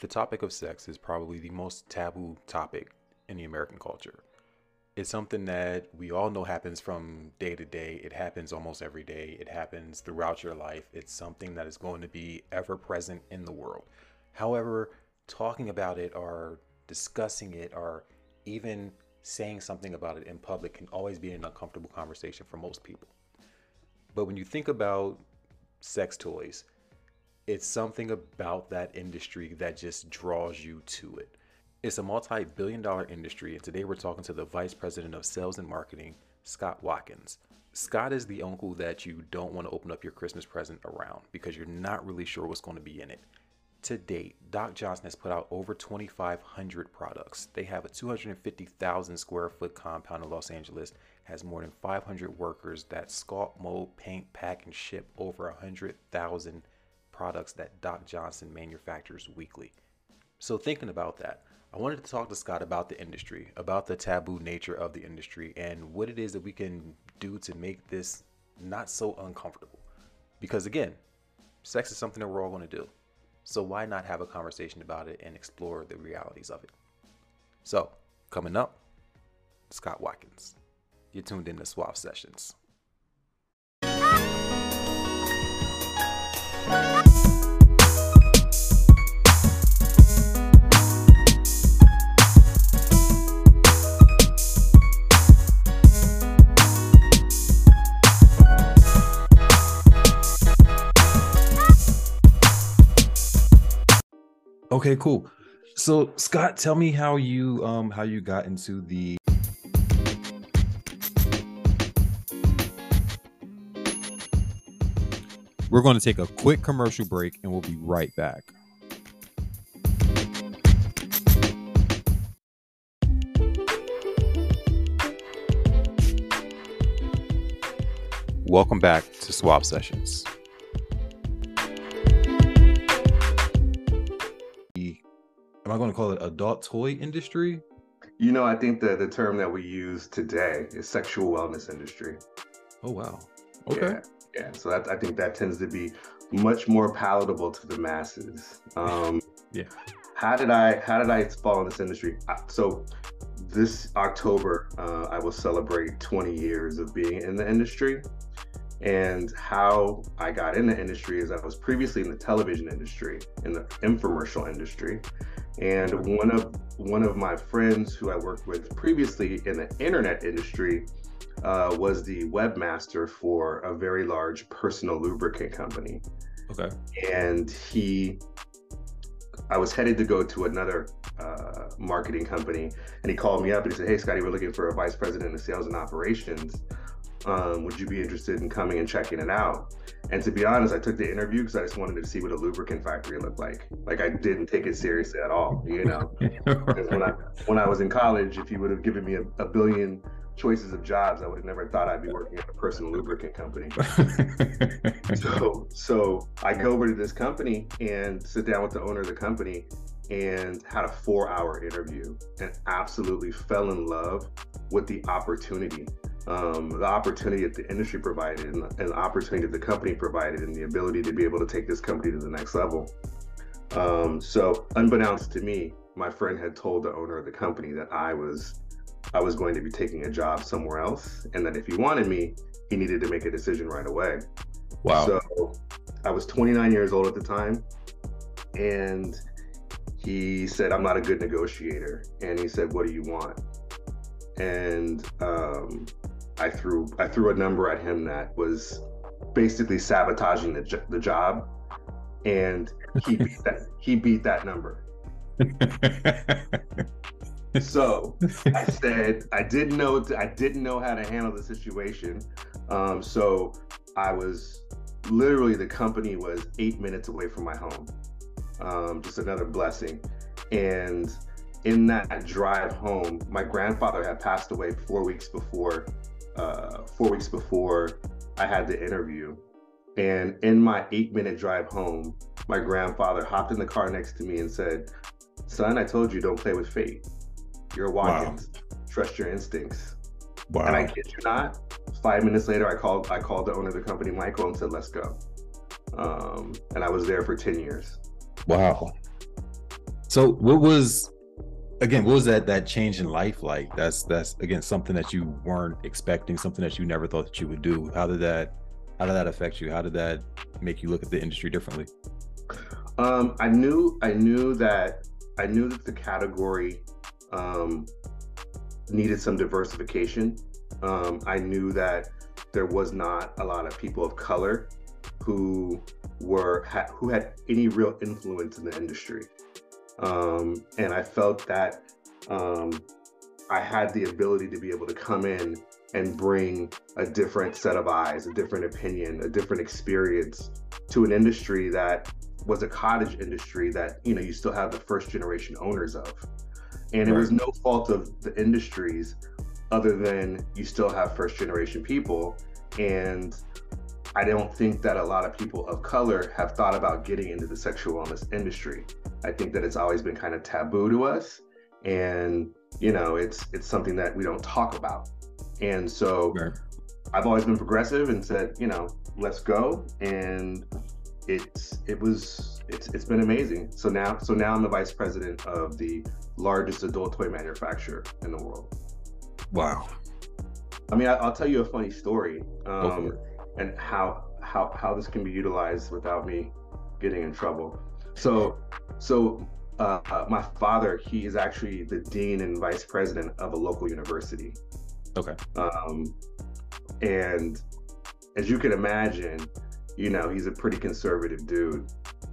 The topic of sex is probably the most taboo topic in the American culture. It's something that we all know happens from day to day. It happens almost every day. It happens throughout your life. It's something that is going to be ever present in the world. However, talking about it or discussing it or even saying something about it in public can always be an uncomfortable conversation for most people. But when you think about sex toys, it's something about that industry that just draws you to it. It's a multi billion dollar industry, and today we're talking to the Vice President of Sales and Marketing, Scott Watkins. Scott is the uncle that you don't want to open up your Christmas present around because you're not really sure what's going to be in it. To date, Doc Johnson has put out over 2,500 products. They have a 250,000 square foot compound in Los Angeles, has more than 500 workers that sculpt, mold, paint, pack, and ship over 100,000 products that Doc Johnson manufactures weekly. So, thinking about that, I wanted to talk to Scott about the industry, about the taboo nature of the industry, and what it is that we can do to make this not so uncomfortable. Because again, sex is something that we're all going to do. So why not have a conversation about it and explore the realities of it? So, coming up, Scott Watkins. You're tuned in to Suave Sessions. Okay, cool. So Scott, tell me how you um how you got into the We're going to take a quick commercial break and we'll be right back. Welcome back to Suave Sessions. I going to call it adult toy industry? You know, I think that the term that we use today is sexual wellness industry. Oh wow. Okay. Yeah. yeah. So that I think that tends to be much more palatable to the masses. Um, yeah. How did I how did I fall in this industry? So this October, uh, I will celebrate 20 years of being in the industry. And how I got in the industry is I was previously in the television industry, in the infomercial industry. And one of one of my friends who I worked with previously in the internet industry uh, was the webmaster for a very large personal lubricant company. Okay. And he, I was headed to go to another uh, marketing company, and he called me up and he said, "Hey, Scotty, we're looking for a vice president of sales and operations." Um, would you be interested in coming and checking it out? And to be honest, I took the interview because I just wanted to see what a lubricant factory looked like. Like I didn't take it seriously at all, you know. when I when I was in college, if you would have given me a, a, billion choices of jobs, I would have never thought I'd be working at a personal lubricant company. so so I go over to this company and sit down with the owner of the company and had a four hour interview and absolutely fell in love with the opportunity um, the opportunity that the industry provided and, and, the opportunity that the company provided and the ability to be able to take this company to the next level. Um, so unbeknownst to me, my friend had told the owner of the company that I was I was going to be taking a job somewhere else and that if he wanted me, he needed to make a decision right away. Wow. So I was 29 years old at the time and he said, I'm not a good negotiator. And he said, What do you want? And um, I threw I threw a number at him that was basically sabotaging the the job, and he beat that he beat that number. so I said I didn't know I didn't know how to handle the situation. Um, so I was literally the company was eight minutes away from my home. Um, just another blessing, and in that drive home, my grandfather had passed away four weeks before uh, four weeks before I had the interview. And in my eight minute drive home, my grandfather hopped in the car next to me and said, Son, I told you don't play with fate. You're Watkins. Wow. Trust your instincts. Wow. And I kid you not, five minutes later, I called I called the owner of the company, Michael, and said, Let's go. Um, and I was there for 10 years. Wow. So what was again, what was that that change in life like? That's that's again something that you weren't expecting, something that you never thought that you would do. How did that how did that affect you? How did that make you look at the industry differently? Um, I knew I knew that I knew that the category um, needed some diversification. Um, I knew that there was not a lot of people of color who were ha- who had any real influence in the industry, um, and I felt that um, I had the ability to be able to come in and bring a different set of eyes, a different opinion, a different experience to an industry that was a cottage industry that you know you still have the first generation owners of. And it was no fault of the industries other than you still have first generation people. And i don't think that a lot of people of color have thought about getting into the sexual wellness industry i think that it's always been kind of taboo to us and you know it's it's something that we don't talk about and so right. i've always been progressive and said you know let's go and it's it was it's it's been amazing. So now so now I'm the vice president of the largest adult toy manufacturer in the world. Wow. I mean, I, will tell you a funny story, um, and how how how this can be utilized without me getting in trouble. So so uh, my father, he is actually the dean and vice president of a local university. Okay. Um, and as you can imagine, you know, he's a pretty conservative dude.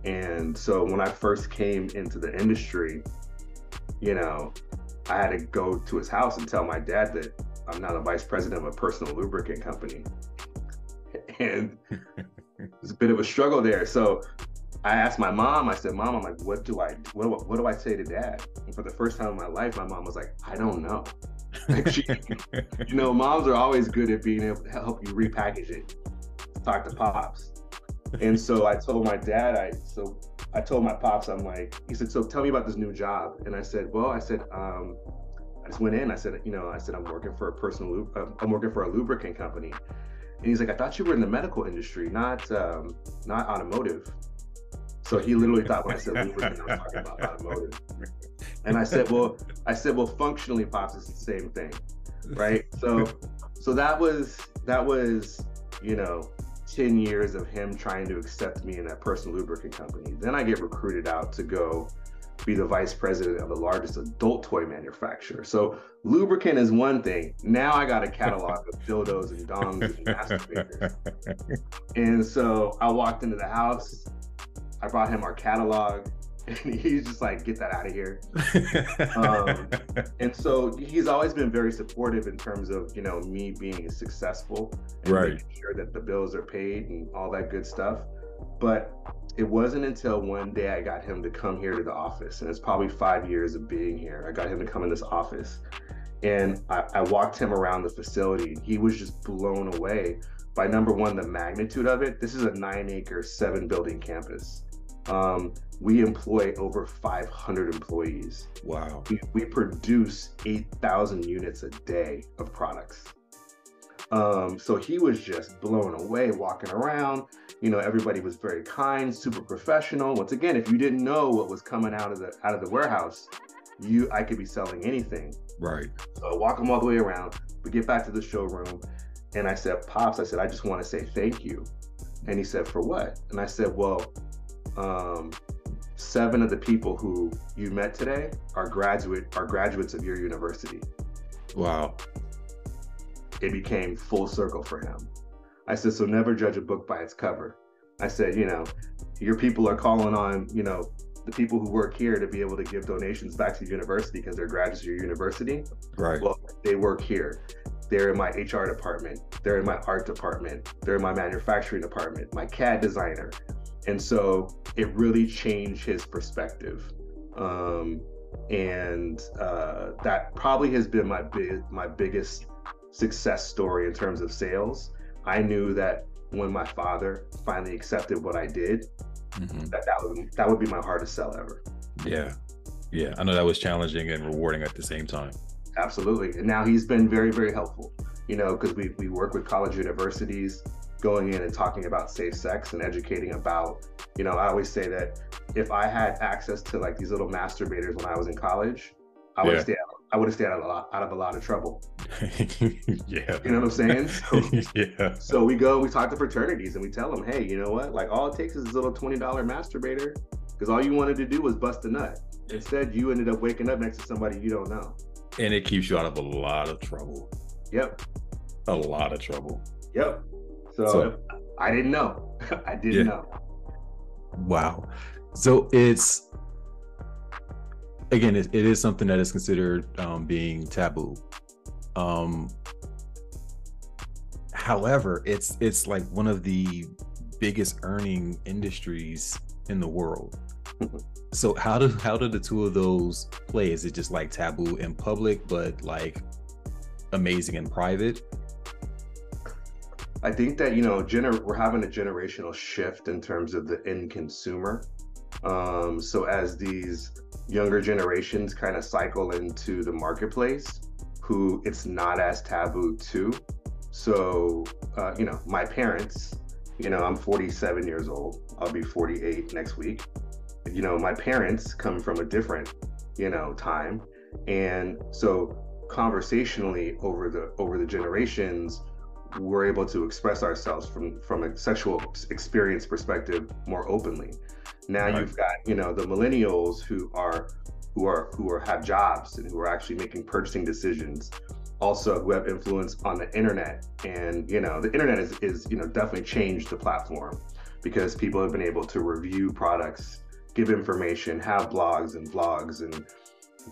And so when I first came into the industry, you know, I had to go to his house and tell my dad that I'm not a vice president of a personal lubricant company. And it's a bit of a struggle there. So I asked my mom, I said, Mom, I'm like, what do I what do I, what do I say to dad? And for the first time in my life, my mom was like, I don't know. Like she, you know, moms are always good at being able to help you repackage it. Talk to pops and so I told my dad, I so I told my pops, I'm like, he said, so tell me about this new job. And I said, well, I said, um, I just went in. I said, you know, I said I'm working for a personal, uh, I'm working for a lubricant company. And he's like, I thought you were in the medical industry, not um, not automotive. So he literally thought when I said lubricant, I was talking about automotive. And I said, well, I said, well, functionally, pops, it's the same thing, right? So, so that was that was, you know, 10 years of him trying to accept me in that personal lubricant company. Then I get recruited out to go be the vice president of the largest adult toy manufacturer. So lubricant is one thing. Now I got a catalog of dildos and dongs and masturbators. And so I walked into the house. I brought him our catalog. and he's just like, get that out of here. um, and so he's always been very supportive in terms of you know me being successful, and right? Making sure that the bills are paid and all that good stuff. But it wasn't until one day I got him to come here to the office, and it's probably five years of being here. I got him to come in this office, and I, I walked him around the facility. He was just blown away by number one the magnitude of it. This is a nine acre, seven building campus. Um, we employ over 500 employees. Wow. We, we produce 8,000 units a day of products. Um, so he was just blown away walking around. You know, everybody was very kind, super professional. Once again, if you didn't know what was coming out of the out of the warehouse, you I could be selling anything. Right. So I walk him all the way around. We get back to the showroom, and I said, "Pops," I said, "I just want to say thank you." And he said, "For what?" And I said, "Well, um, seven of the people who you met today are graduate are graduates of your university. Wow. It became full circle for him. I said, so never judge a book by its cover. I said, you know, your people are calling on, you know, the people who work here to be able to give donations back to the university because they're graduates of your university. Right. Well, they work here. They're in my HR department. They're in my art department. They're in my manufacturing department, my CAD designer, and so it really changed his perspective. Um, and uh, that probably has been my big my biggest success story in terms of sales. I knew that when my father finally accepted what i did mm-hmm. that that would, that would be my hardest sell ever. Yeah. Yeah. I know that was challenging and rewarding at the same time. Absolutely. And now he's been very very helpful you know because we, we work with college universities going in and talking about safe sex and educating about You know, I always say that if I had access to like these little masturbators when I was in college, I would Yeah. have stayed. I would have stayed out of a lot out of a lot of trouble. yeah. You know what I'm saying? So, yeah. so we go, we talk to fraternities, and we tell them, hey, you know what? Like all it takes is this little twenty dollar masturbator, because all you wanted to do was bust a nut. Instead, you ended up waking up next to somebody you don't know. And it keeps you out of a lot of trouble. Yep, A lot of trouble. yep. So, So- I didn't know. I didn't Yeah. know. Wow. So it's again, it, it is something that is considered um, being taboo. Um, however, it's it's like one of the biggest earning industries in the world. So how do how do the two of those play? Is it just like taboo in public, but like amazing in private? I think that you know, gener- we're having a generational shift in terms of the end consumer. Um, so as these younger generations kind of cycle into the marketplace, who it's not as taboo to. So uh, you know, my parents, you know, I'm 47 years old. I'll be 48 next week. You know, my parents come from a different, you know, time, and so conversationally over the over the generations we're able to express ourselves from from a sexual experience perspective more openly. Now Right. you've got you know the millennials who are who are who are have jobs and who are actually making purchasing decisions. Also, who have influence on the internet, and you know the internet is is you know definitely changed the platform because people have been able to review products, give information, have blogs and vlogs, and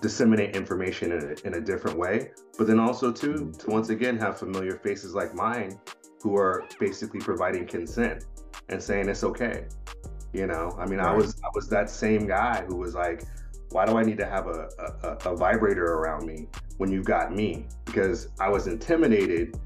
disseminate information in a, in a different way but then also too to once again have familiar faces like mine who are basically providing consent and saying it's okay you know? I mean i was i was that same guy who was like why do i need to have a, a, a- a vibrator around me when you've got me? Because i was intimidated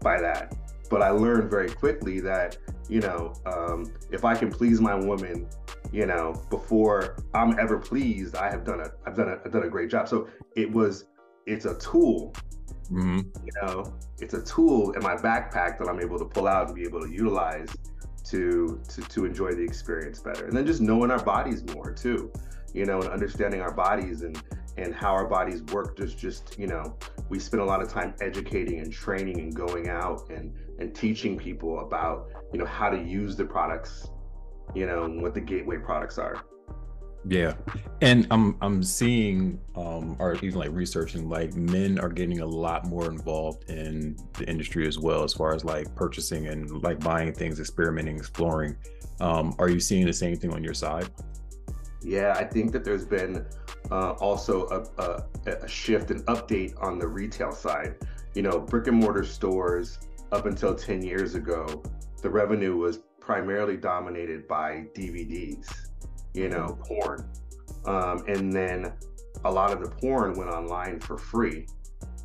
by that but i learned very quickly that you know um, if i can please my woman you know before i'm ever pleased i have done a i've done a i've done a great job so it was it's a tool Mhm. you know it's a tool in my backpack that i'm able to pull out and be able to utilize to to to enjoy the experience better and then just knowing our bodies more too you know and understanding our bodies and and how our bodies work just just you know we spend a lot of time educating and training and going out and and teaching people about you know how to use the products you know what the gateway products are Yeah. And I'm I'm seeing um or even like researching like men are getting a lot more involved in the industry as well as far as like purchasing and like buying things, experimenting, exploring. Um are you seeing the same thing on your side? Yeah, I think that there's been uh, also a, a, a shift and update on the retail side. You know, brick and mortar stores up until 10 years ago, the revenue was primarily dominated by DVDs, you know, porn. Um, and then a lot of the porn went online for free.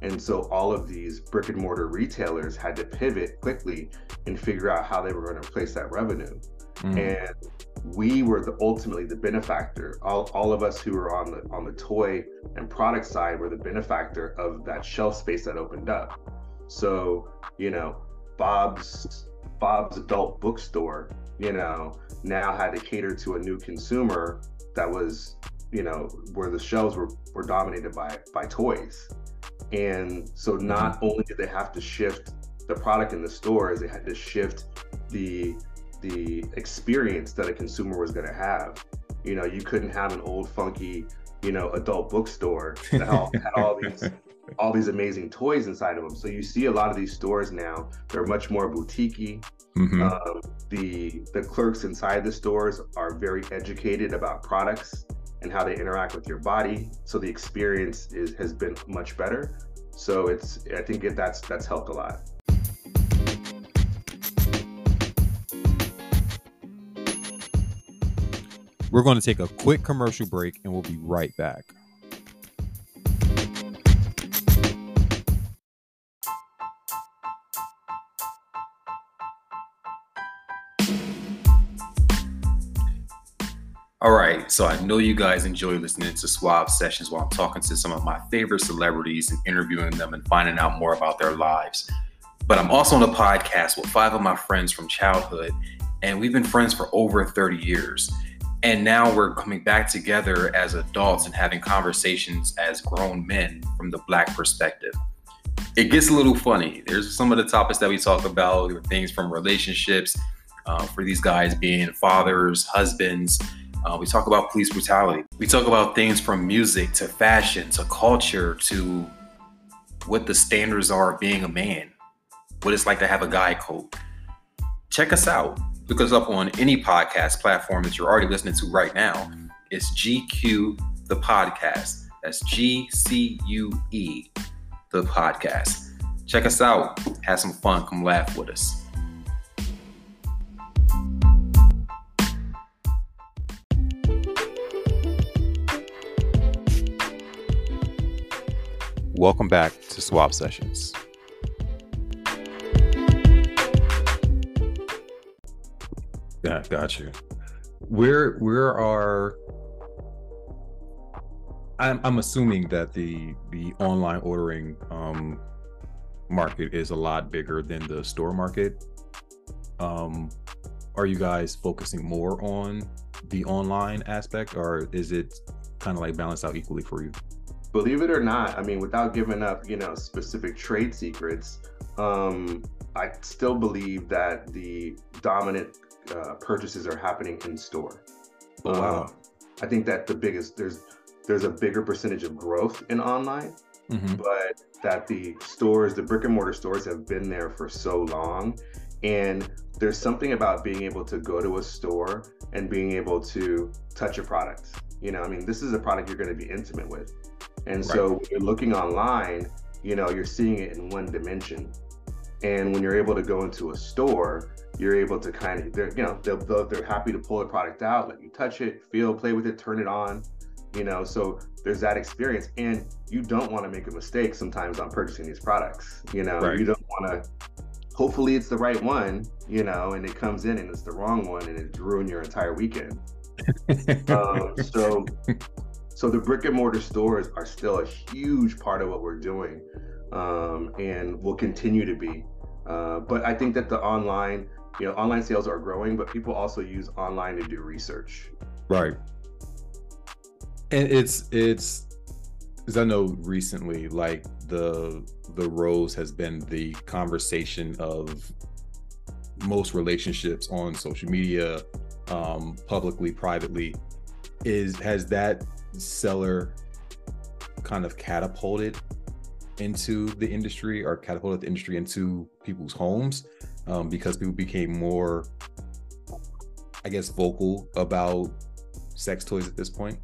And so all of these brick and mortar retailers had to pivot quickly and figure out how they were going to replace that revenue Mm. and we were the ultimately the benefactor all, all of us who were on the on the toy and product side were the benefactor of that shelf space that opened up so you know bob's bob's adult bookstore you know now had to cater to a new consumer that was you know where the shelves were were dominated by by toys and so not only did they have to shift the product in the stores they had to shift the the experience that a consumer was going to have. You know, you couldn't have an old funky, you know, adult bookstore that had all, had all these all these amazing toys inside of them. So you see a lot of these stores now; they're much more boutiquey. Mhm. Um, the the clerks inside the stores are very educated about products and how they interact with your body. So the experience is has been much better. So it's I think it, that's that's helped a lot. We're going to take a quick commercial break and we'll be right back. So I know you guys enjoy listening to Suave sessions while I'm talking to some of my favorite celebrities and interviewing them and finding out more about their lives. But I'm also on a podcast with five of my friends from childhood, and we've been friends for over 30 years. And now we're coming back together as adults and having conversations as grown men from the Black perspective. It gets a little funny. There's some of the topics that we talk about, things from relationships, uh, for these guys being fathers, husbands. Uh, we talk about police brutality. We talk about things from music to fashion to culture to what the standards are of being a man, what it's like to have a guy code. Check us out. Look us up on any podcast platform that you're already listening to right now. It's GQ the podcast. That's G C U E the podcast. Check us out. Have some fun. Come laugh with us. Welcome back to Suave Sessions. Yeah, got you. Where where are I'm I'm assuming that the the online ordering um market is a lot bigger than the store market. Um are you guys focusing more on the online aspect or is it kind of like balanced out equally for you? Believe it or not, I mean, without giving up, you know, specific trade secrets, um, I still believe that the dominant uh, purchases are happening in store. Oh, wow. Um, I think that the biggest there's there's a bigger percentage of growth in online, Mhm. but that the stores, the brick and mortar stores, have been there for so long, and there's something about being able to go to a store and being able to touch a product. You know, I mean, this is a product you're going to be intimate with, and so when you're looking online, you know, you're seeing it in one dimension, and when you're able to go into a store, you're able to kind of, they're, you know, they'll, they'll, they're happy to pull the product out, let you touch it, feel, play with it, turn it on, you know. So there's that experience, and you don't want to make a mistake sometimes on purchasing these products. You know, Right. you don't want to. Hopefully, it's the right one, you know, and it comes in and it's the wrong one, and it's ruined your entire weekend. um, so so the brick and mortar stores are still a huge part of what we're doing um, and will continue to be uh, but i think that the online you know online sales are growing but people also use online to do research Right. And it's it's because I know recently, like the the rose has been the conversation of most relationships on social media, um, publicly, privately. Is has that seller kind of catapulted into the industry or catapulted the industry into people's homes um, because people became more, I guess, vocal about sex toys at this point?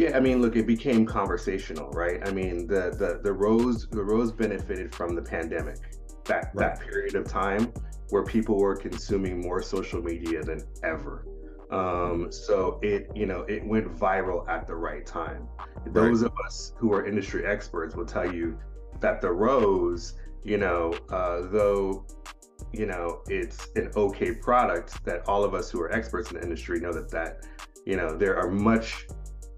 Yeah i mean look it became conversational right? I mean the the, the rose the rose benefited from the pandemic that Right. that period of time where people were consuming more social media than ever. Um so it you know it went viral at the right time. Those of us who are industry experts will tell you that the rose you know uh though you know it's an okay product that all of us who are experts in the industry know that that you know there are much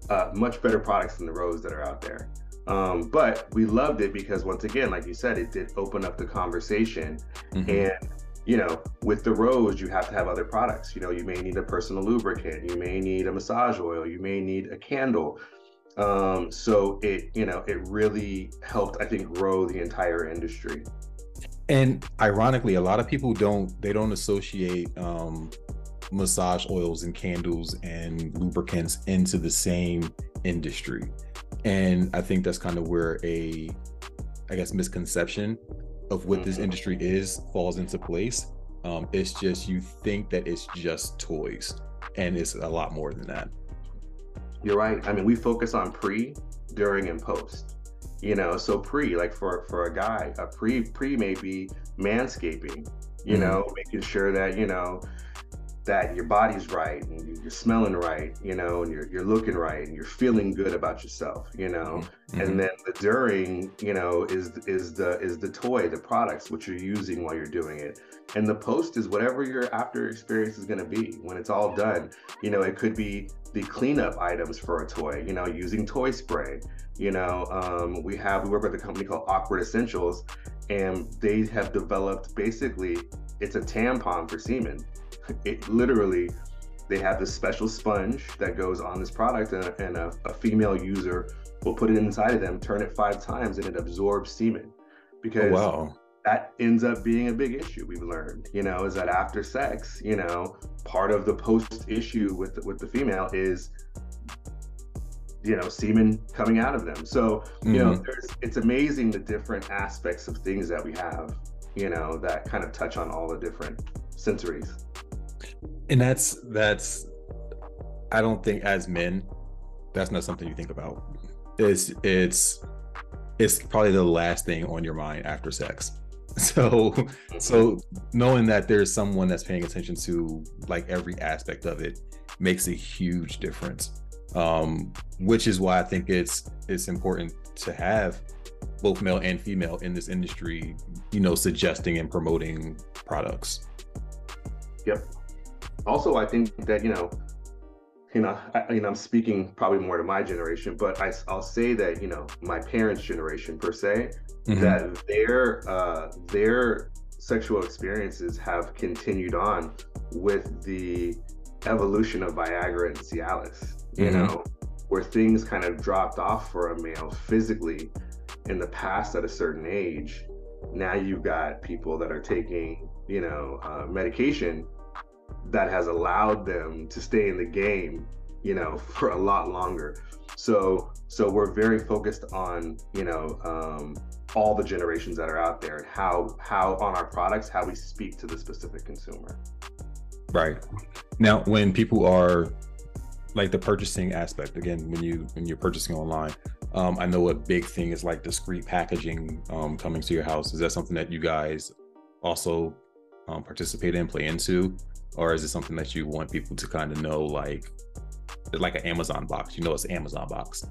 uh, much better products than the rose that are out there. Um, but we loved it because once again like you said it did open up the conversation. Mhm. and you know with the rose you have to have other products. You know you may need a personal lubricant. You may need a massage oil. You may need a candle. Um, so it you know it really helped i think grow the entire industry. And ironically a lot of people don't they don't associate um massage oils and candles and lubricants into the same industry and i think that's kind of where a i guess misconception of what this Mhm. industry is falls into place um it's just you think that it's just toys and it's a lot more than that You're right. I mean, we focus on pre, during, and post. You know, so pre, like for for a guy, a pre pre may be manscaping. You Mhm. know, making sure that you know that your body's right and you- you're smelling right. You know, and you're you're looking right and you're feeling good about yourself. You know, Mhm. and then the during, you know, is is the is the toy, the products which you're using while you're doing it. And the post is whatever your after experience is going to be when it's all done. You know, it could be the cleanup items for a toy. You know, using toy spray. You know, um, we have we work with a company called Awkward Essentials, and they have developed basically it's a tampon for semen. it literally they have this special sponge that goes on this product and, a, and a, a, female user will put it inside of them turn it five times and it absorbs semen because oh, wow. that ends up being a big issue we've learned you know is that after sex you know part of the post issue with the, with the female is you know semen coming out of them so you mm-hmm. know it's amazing the different aspects of things that we have you know that kind of touch on all the different sensories and that's that's i don't think as men that's not something you think about. It's it's it's probably the last thing on your mind after sex. So so knowing that there's someone that's paying attention to like every aspect of it makes a huge difference. Um which is why i think it's it's important to have both male and female in this industry you know suggesting and promoting products. Yep also i think that you know you know I, you know i'm speaking probably more to my generation but I, i'll say that you know my parents generation per se mm-hmm. that their uh their sexual experiences have continued on with the evolution of viagra and cialis you mm-hmm. know where things kind of dropped off for a male physically in the past at a certain age now you've got people that are taking you know uh, medication that has allowed them to stay in the game, you know, for a lot longer. So so we're very focused on, you know, um, all the generations that are out there and how how on our products, how we speak to the specific consumer. Right. Now when people are like the purchasing aspect, again, when you when you're purchasing online, um, I know a big thing is like discreet packaging um, coming to your house. Is that something that you guys also um, participate in, play into? Or is it something that you want people to kind of know like like an amazon box? You know it's amazon box.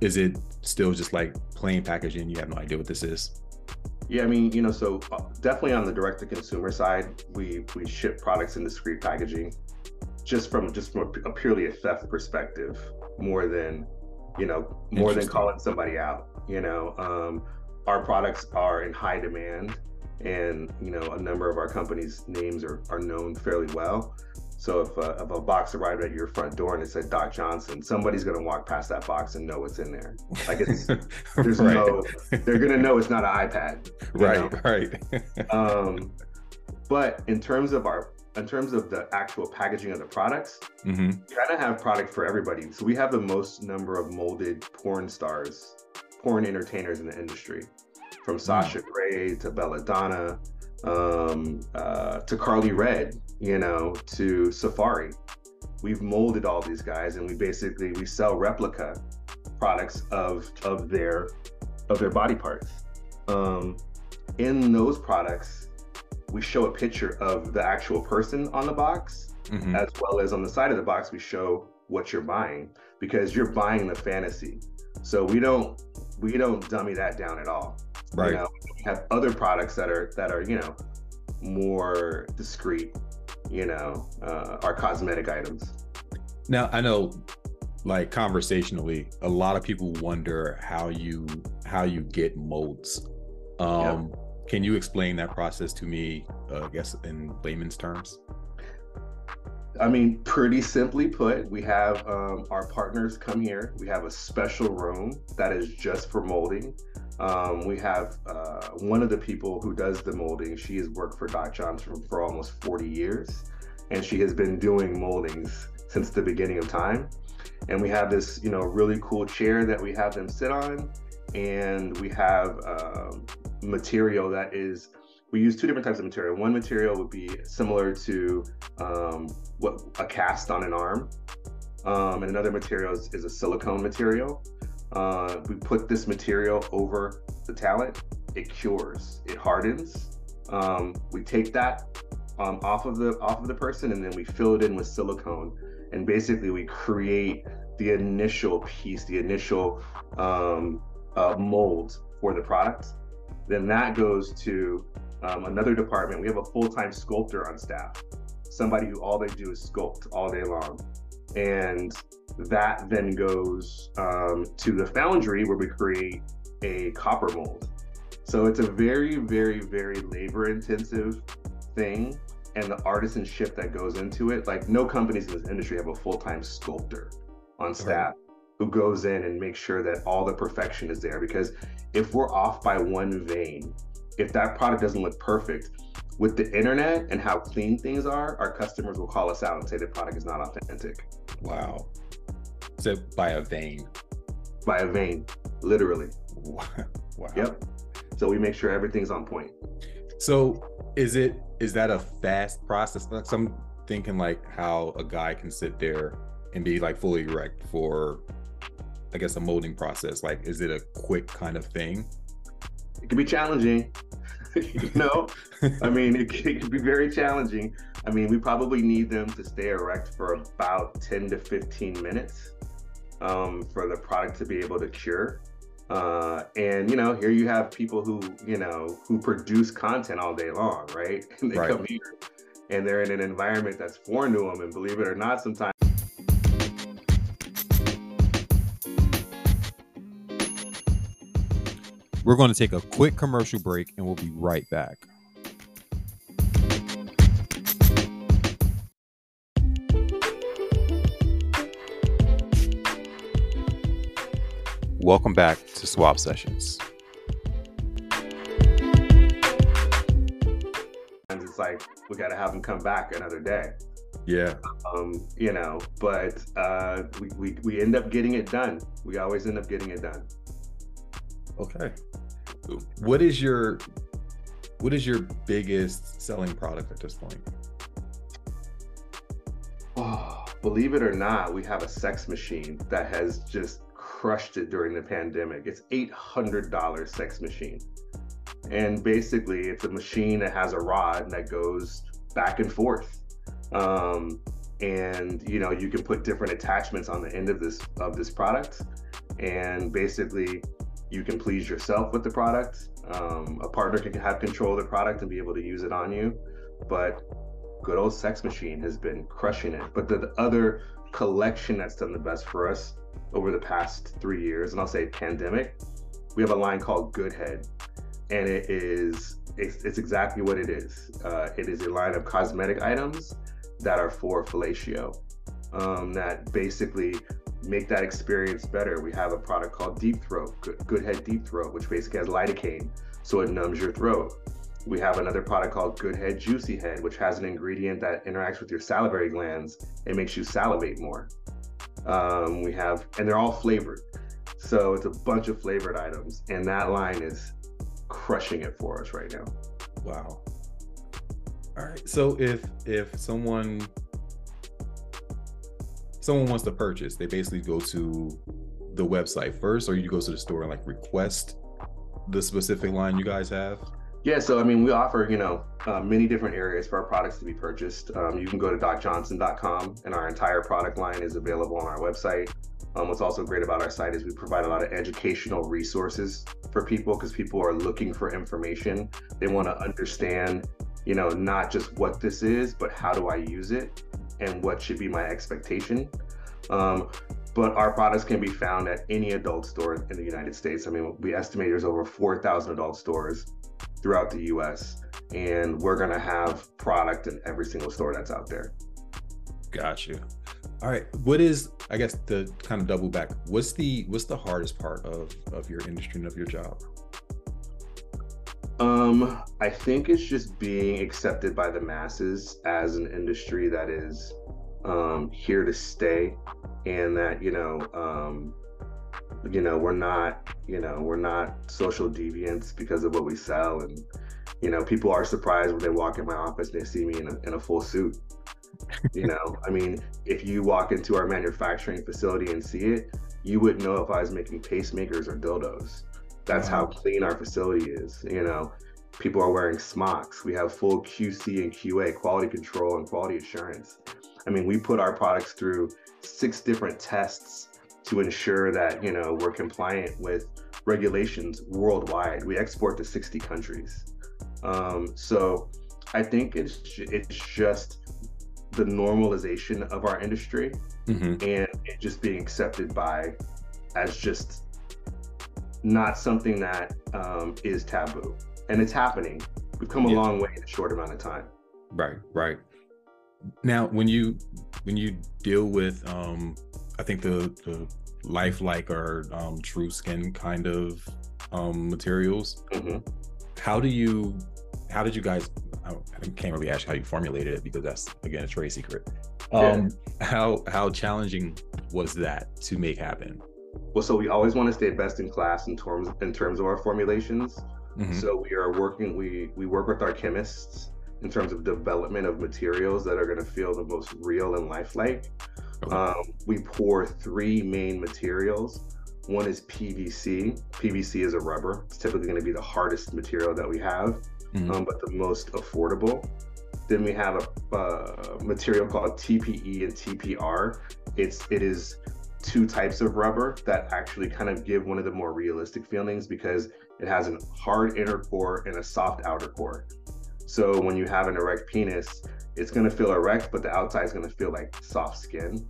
Is it still just like plain packaging? You have no idea what this is? Yeah i mean you know so uh, definitely on the direct to consumer side we we ship products in discrete packaging just from just from a purely a theft perspective more than you know more than calling somebody out you know? Um, our products are in high demand and you know a number of our companies names are, are known fairly well so if, uh, if a box arrived at your front door and it said doc johnson somebody's going to walk past that box and know what's in there like it's there's right. no they're going to know it's not an ipad right know? right um but in terms of our in terms of the actual packaging of the products mm-hmm. we kind of have product for everybody so we have the most number of molded porn stars porn entertainers in the industry from Sasha Grey to Belladonna um, uh, to Carly Redd, you know, to Safari. We've molded all these guys, and we basically we sell replica products of of their of their body parts. Um, in those products, we show a picture of the actual person on the box, mm-hmm. as well as on the side of the box, we show what you're buying because you're buying the fantasy. So we don't we don't dummy that down at all. Right. You know, we have other products that are that are you know more discreet. You know, uh, our cosmetic items. Now I know, like conversationally, a lot of people wonder how you how you get molds. Um, yep. Can you explain that process to me? Uh, I guess in layman's terms. I mean, pretty simply put, we have um, our partners come here. We have a special room that is just for molding. Um, we have uh, one of the people who does the molding. She has worked for Doc Johnson for almost 40 years, and she has been doing moldings since the beginning of time. And we have this, you know, really cool chair that we have them sit on, and we have uh, material that is. We use two different types of material. One material would be similar to um, what a cast on an arm, um, and another material is, is a silicone material. Uh, we put this material over the talent. It cures. It hardens. Um, we take that um, off of the off of the person, and then we fill it in with silicone. And basically, we create the initial piece, the initial um, uh, mold for the product. Then that goes to um, another department. We have a full-time sculptor on staff, somebody who all they do is sculpt all day long, and that then goes um, to the foundry where we create a copper mold. So it's a very, very, very labor intensive thing. and the artisanship that goes into it. Like no companies in this industry have a full time sculptor on staff who goes in and makes sure that all the perfection is there. Because if we're off by one vein, if that product doesn't look perfect, with the internet and how clean things are, our customers will call us out and say the product is not authentic. Wow. So by a vein. By a vein, literally. Wow. Yep. So we make sure everything's on point. So is it is that a fast process? Like I'm thinking like how a guy can sit there and be like fully erect for I guess a molding process. Like is it a quick kind of thing? It can be challenging. you know, I mean, it, it can be very challenging. I mean, we probably need them to stay erect for about 10 to 15 minutes um, for the product to be able to cure. Uh, and you know, here you have people who you know who produce content all day long, right? And they Right. come here and they're in an environment that's foreign to them. And believe it or not, sometimes We're going to take a quick commercial break and we'll be right back. Welcome back to Suave Sessions. it's like we got to have them come back another day. Yeah. Um, you know, but uh, we, we we end up getting it done. We always end up getting it done. Okay. What is your what is your biggest selling product at this point? Oh, believe it or not, we have a sex machine that has just crushed it during the pandemic. It's $800 sex machine. And basically, it's a machine that has a rod that goes back and forth. Um, and you know, you can put different attachments on the end of this of this product. And basically, you can please yourself with the product. Um, a partner can have control of the product and be able to use it on you. But good old sex machine has been crushing it. But the, the other collection that's done the best for us over the past three years, and I'll say pandemic, we have a line called Good Head, and it is it's, it's exactly what it is. Uh, it is a line of cosmetic items that are for fellatio, um, that basically make that experience better. We have a product called Deep Throat, Good, Head Deep Throat, which basically has lidocaine, so it numbs your throat. We have another product called Good Head Juicy Head, which has an ingredient that interacts with your salivary glands and makes you salivate more. Um, we have, and they're all flavored. So it's a bunch of flavored items, and that line is crushing it for us right now. Wow. All right. So if if someone someone wants to purchase, they basically go to the website first, or you go to the store and like request the specific line you guys have. Yeah, so I mean, we offer you know uh, many different areas for our products to be purchased. Um, you can go to docjohnson.com, and our entire product line is available on our website. Um, what's also great about our site is we provide a lot of educational resources for people because people are looking for information. They want to understand, you know, not just what this is, but how do I use it, and what should be my expectation. Um, but our products can be found at any adult store in the United States. I mean, we estimate there's over 4,000 adult stores throughout the US, and we're gonna have product in every single store that's out there. Got you. All right. What is I guess to kind of double back, what's the what's the hardest part of of your industry and of your job? Um, I think it's just being accepted by the masses as an industry that is um, here to stay, and that you know, um, you know, we're not, you know, we're not social deviants because of what we sell, and you know, people are surprised when they walk in my office and they see me in a, in a full suit. you know, I mean, if you walk into our manufacturing facility and see it, you wouldn't know if I was making pacemakers or dildos. That's how clean our facility is. You know, people are wearing smocks. We have full QC and QA, quality control and quality assurance. I mean, we put our products through six different tests to ensure that, you know, we're compliant with regulations worldwide. We export to 60 countries. Um, so I think it's it's just the normalization of our industry Mm-hmm. and it just being accepted by as just not something that um, is taboo. And it's happening. We've come a Yeah. long way in a short amount of time. Right, right. Now, when you when you deal with, um, I think the the lifelike or um, true skin kind of um, materials, hmm how do you how did you guys I I can't really ask how you formulated it because that's again a trade secret. Um how how challenging was that to make happen Well, so we always want to stay best in class in terms in terms of our formulations. Mhm. So we are working. We we work with our chemists in terms of development of materials that are going to feel the most real and lifelike. Okay. Um, we pour three main materials. One is PVC. PVC is a rubber. It's typically going to be the hardest material that we have, Mhm. um, but the most affordable. Then we have a uh, material called TPE and TPR. It's it is two types of rubber that actually kind of give one of the more realistic feelings because it has a hard inner core and a soft outer core. So when you have an erect penis, it's going to feel erect, but the outside is going to feel like soft skin.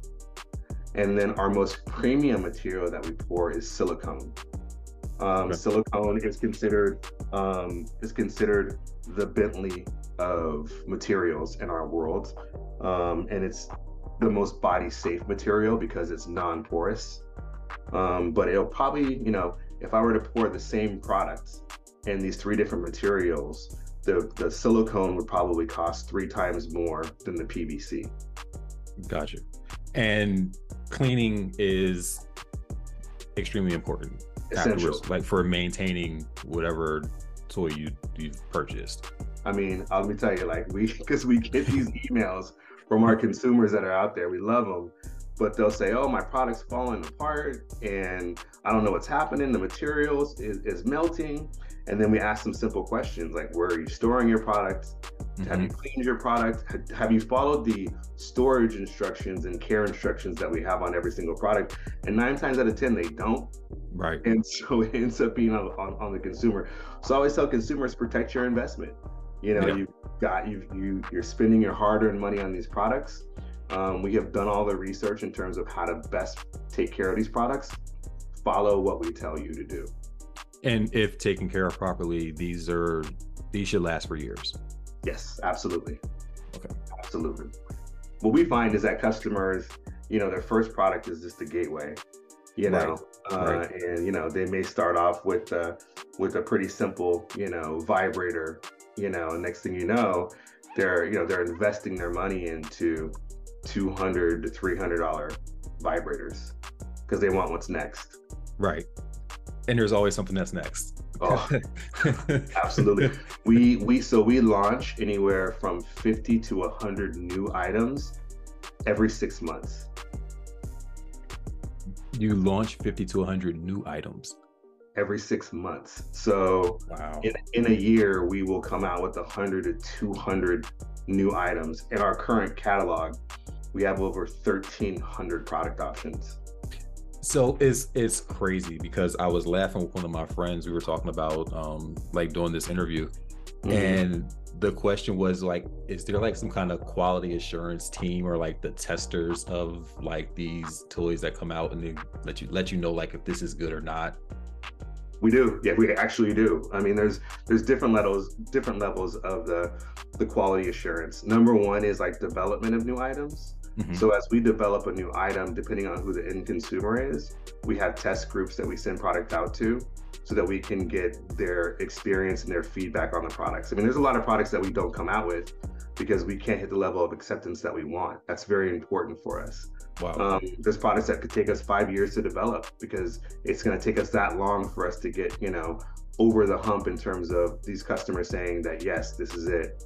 And then our most premium material that we pour is silicone. Um, Okay. Silicone is considered um, is considered the Bentley of materials in our world, um, and it's the most body safe material because it's non-porous. Um, but it'll probably, you know, if I were to pour the same products in these three different materials, the the silicone would probably cost three times more than the PVC. gotcha and cleaning is extremely important Essential. afterwards like for maintaining whatever toy you you've purchased I mean, let me tell you, like we, because we get these emails from our consumers that are out there, we love them, but they'll say, "Oh, my product's falling apart, and I don't know what's happening. The materials is, is melting." And then we ask them simple questions like, "Where are you storing your product? Have you mm-hmm. cleaned your product? Have you followed the storage instructions and care instructions that we have on every single product?" And nine times out of ten, they don't right and so it ends up being on, on, on the consumer. So I always tell consumers protect your investment. You know, Yeah. you've got you you you're spending your hard-earned money on these products. Um, we have done all the research in terms of how to best take care of these products. Follow what we tell you to do. and if taken care of properly these are these should last for years Yes, absolutely. Okay. Absolutely. What we find is that customers, you know, their first product is just the gateway. You Right. know, uh, Right. and you know they may start off with uh, with a pretty simple, you know, vibrator. You know, next thing you know, they're you know they're investing their money into two hundred to three hundred dollar vibrators because they want what's next. right and there's always something that's next Oh, absolutely. we we so we launch anywhere from 50 to 100 new items every six months you launch 50 to 100 new items. Every six months. So wow. in, in a year we will come out with 100 to 200 new items. In our current catalog we have over 1300 product options. So it's it's crazy because I was laughing with one of my friends. We were talking about um like doing this interview, Mhm. and the question was like, is there like some kind of quality assurance team or like the testers of like these toys that come out and they let you let you know like if this is good or not? We do. Yeah, we actually do. I mean, there's there's different levels different levels of the the quality assurance. Number one is like development of new items. Mhm. So as we develop a new item, depending on who the end consumer is, we have test groups that we send product out to so that we can get their experience and their feedback on the products. I mean, there's a lot of products that we don't come out with because we can't hit the level of acceptance that we want. That's very important for us. Wow. Um, there's products that could take us five years to develop because it's going to take us that long for us to get, you know, over the hump in terms of these customers saying that yes, this is it.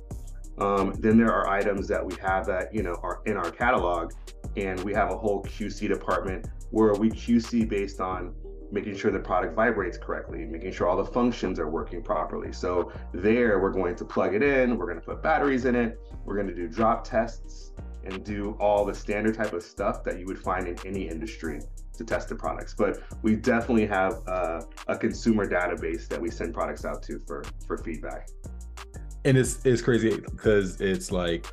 Um, then there are items that we have that you know are in our catalog, and we have a whole QC department where we QC based on making sure the product vibrates correctly, making sure all the functions are working properly. So there, we're going to plug it in, we're going to put batteries in it, we're going to do drop tests, and do all the standard type of stuff that you would find in any industry to test the products. But we definitely have uh, a consumer database that we send products out to for for feedback. And it's it's crazy because it's like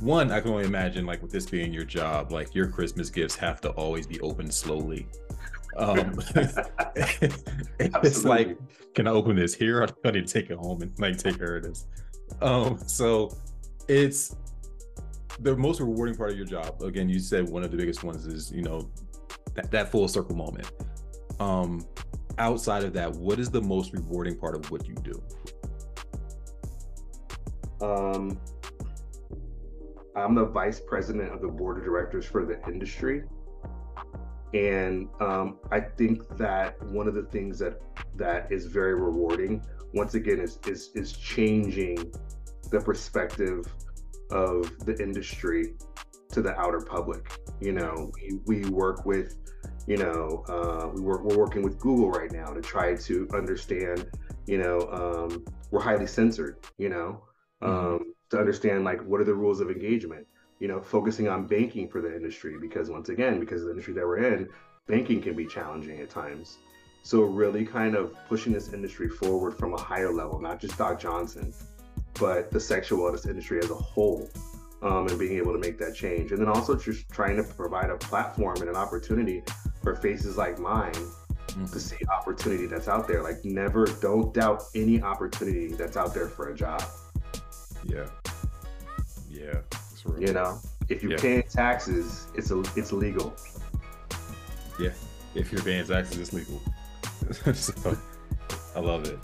one i can only imagine like with this being your job like your christmas gifts have to always be opened slowly um it's like can i open this here or do i need to take it home and like take care of this um so it's the most rewarding part of your job. Again, you said one of the biggest ones is you know that, that full circle moment. Um, outside of that, what is the most rewarding part of what you do? Um, I'm the vice president of the board of directors for the industry. And um, I think that one of the things that that is very rewarding, once again, is is is changing the perspective of the industry to the outer public. You know, we, we work with, you know, uh, we work, we're working with Google right now to try to understand, you know, um, we're highly censored, you know, um, mm-hmm. to understand like what are the rules of engagement, you know, focusing on banking for the industry because once again, because of the industry that we're in, banking can be challenging at times. So really kind of pushing this industry forward from a higher level, not just Doc Johnson, but the sexual wellness industry as a whole. Um, and being able to make that change. And then also just trying to provide a platform and an opportunity for faces like mine mm-hmm. to see opportunity that's out there. Like never, don't doubt any opportunity that's out there for a job. Yeah. Yeah. You know, if you're yeah. paying taxes, it's a, it's legal. Yeah. If you're paying taxes, it's legal. so I love it.